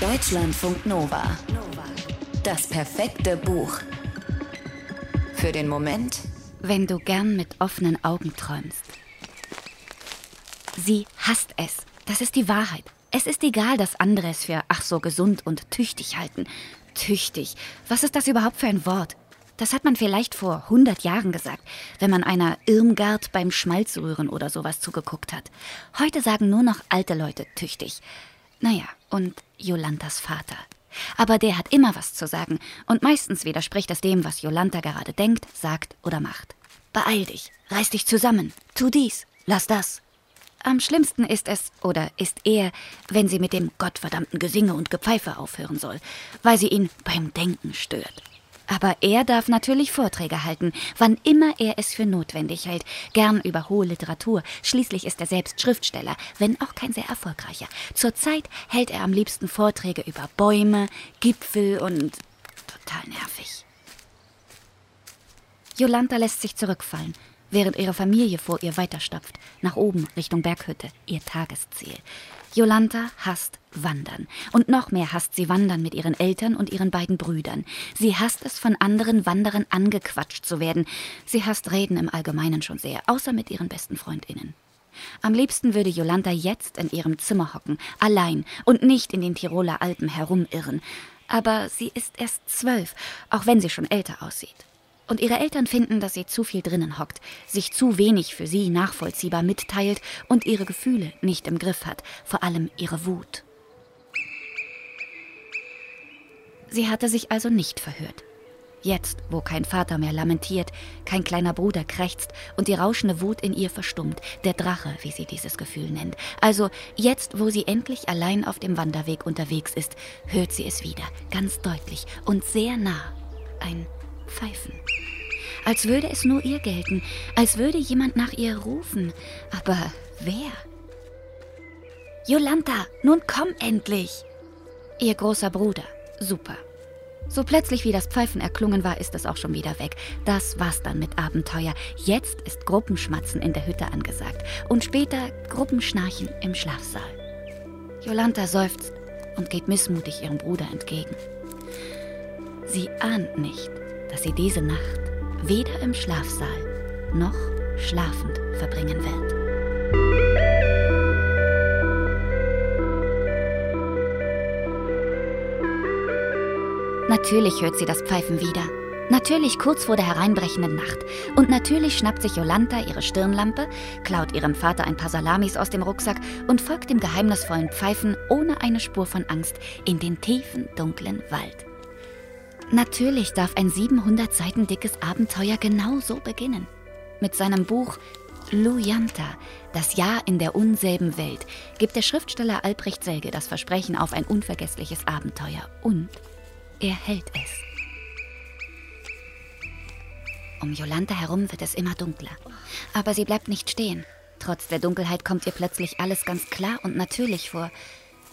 Deutschlandfunk Nova. Das perfekte Buch. Für den Moment, wenn du gern mit offenen Augen träumst. Sie hasst es. Das ist die Wahrheit. Es ist egal, dass andere es für ach so gesund und tüchtig halten. Tüchtig. Was ist das überhaupt für ein Wort? Das hat man vielleicht vor 100 Jahren gesagt, wenn man einer Irmgard beim Schmalzrühren oder sowas zugeguckt hat. Heute sagen nur noch alte Leute tüchtig. Naja, und Jolantas Vater. Aber der hat immer was zu sagen und meistens widerspricht es dem, was Jolanta gerade denkt, sagt oder macht. Beeil dich, reiß dich zusammen, tu dies, lass das. Am schlimmsten ist es, oder ist er, wenn sie mit dem gottverdammten Gesinge und Gepfeife aufhören soll, weil sie ihn beim Denken stört. Aber er darf natürlich Vorträge halten, wann immer er es für notwendig hält, gern über hohe Literatur. Schließlich ist er selbst Schriftsteller, wenn auch kein sehr erfolgreicher. Zurzeit hält er am liebsten Vorträge über Bäume, Gipfel und total nervig. Jolanta lässt sich zurückfallen, während ihre Familie vor ihr weiterstapft, nach oben Richtung Berghütte, ihr Tagesziel. Jolanta hasst Wandern. Und noch mehr hasst sie Wandern mit ihren Eltern und ihren beiden Brüdern. Sie hasst es, von anderen Wanderern angequatscht zu werden. Sie hasst Reden im Allgemeinen schon sehr, außer mit ihren besten Freundinnen. Am liebsten würde Jolanta jetzt in ihrem Zimmer hocken, allein und nicht in den Tiroler Alpen herumirren. Aber sie ist erst zwölf, auch wenn sie schon älter aussieht. Und ihre Eltern finden, dass sie zu viel drinnen hockt, sich zu wenig für sie nachvollziehbar mitteilt und ihre Gefühle nicht im Griff hat, vor allem ihre Wut. Sie hatte sich also nicht verhört. Jetzt, wo kein Vater mehr lamentiert, kein kleiner Bruder krächzt und die rauschende Wut in ihr verstummt, der Drache, wie sie dieses Gefühl nennt. Also jetzt, wo sie endlich allein auf dem Wanderweg unterwegs ist, hört sie es wieder, ganz deutlich und sehr nah. Ein Pfeifen. Als würde es nur ihr gelten, als würde jemand nach ihr rufen. Aber wer? Jolanta, nun komm endlich! Ihr großer Bruder. Super. So plötzlich wie das Pfeifen erklungen war, ist es auch schon wieder weg. Das war's dann mit Abenteuer. Jetzt ist Gruppenschmatzen in der Hütte angesagt und später Gruppenschnarchen im Schlafsaal. Jolanta seufzt und geht missmutig ihrem Bruder entgegen. Sie ahnt nicht, dass sie diese Nacht weder im Schlafsaal noch schlafend verbringen wird. Natürlich hört sie das Pfeifen wieder. Natürlich kurz vor der hereinbrechenden Nacht. Und natürlich schnappt sich Jolanta ihre Stirnlampe, klaut ihrem Vater ein paar Salamis aus dem Rucksack und folgt dem geheimnisvollen Pfeifen ohne eine Spur von Angst in den tiefen, dunklen Wald. Natürlich darf ein 700 Seiten dickes Abenteuer genau so beginnen. Mit seinem Buch Lujanta, das Jahr in der unselben Welt, gibt der Schriftsteller Albrecht Selge das Versprechen auf ein unvergessliches Abenteuer und er hält es. Um Jolanta herum wird es immer dunkler. Aber sie bleibt nicht stehen. Trotz der Dunkelheit kommt ihr plötzlich alles ganz klar und natürlich vor.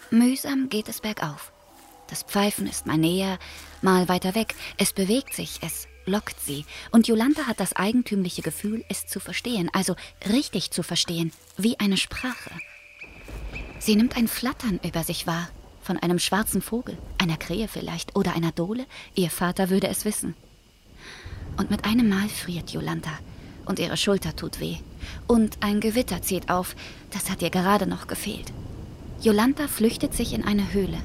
Mühsam geht es bergauf. Das Pfeifen ist mal näher, mal weiter weg. Es bewegt sich, es lockt sie. Und Jolanta hat das eigentümliche Gefühl, es zu verstehen, also richtig zu verstehen, wie eine Sprache. Sie nimmt ein Flattern über sich wahr, von einem schwarzen Vogel, einer Krähe vielleicht oder einer Dole. Ihr Vater würde es wissen. Und mit einem Mal friert Jolanta und ihre Schulter tut weh. Und ein Gewitter zieht auf, das hat ihr gerade noch gefehlt. Jolanta flüchtet sich in eine Höhle.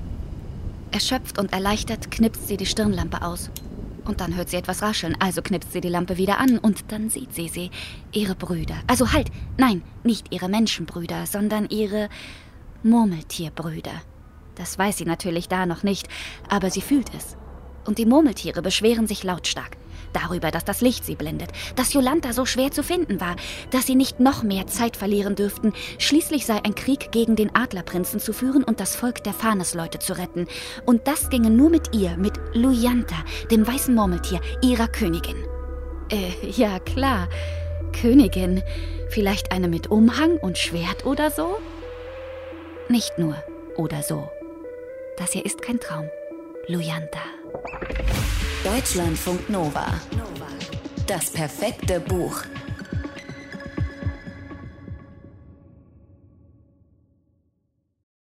Erschöpft und erleichtert knipst sie die Stirnlampe aus. Und dann hört sie etwas rascheln, also knipst sie die Lampe wieder an und dann sieht sie sie, ihre Brüder. Also halt, nein, nicht ihre Menschenbrüder, sondern ihre Murmeltierbrüder. Das weiß sie natürlich da noch nicht, aber sie fühlt es. Und die Murmeltiere beschweren sich lautstark darüber, dass das Licht sie blendet, dass Jolanta so schwer zu finden war, dass sie nicht noch mehr Zeit verlieren dürften. Schließlich sei ein Krieg gegen den Adlerprinzen zu führen und das Volk der Fanesleute zu retten. Und das ginge nur mit ihr, mit Luyanta, dem weißen Murmeltier, ihrer Königin. Äh, ja klar. Königin. Vielleicht eine mit Umhang und Schwert oder so? Nicht nur oder so. Das hier ist kein Traum. Luyanta. Deutschlandfunk Nova. Das perfekte Buch.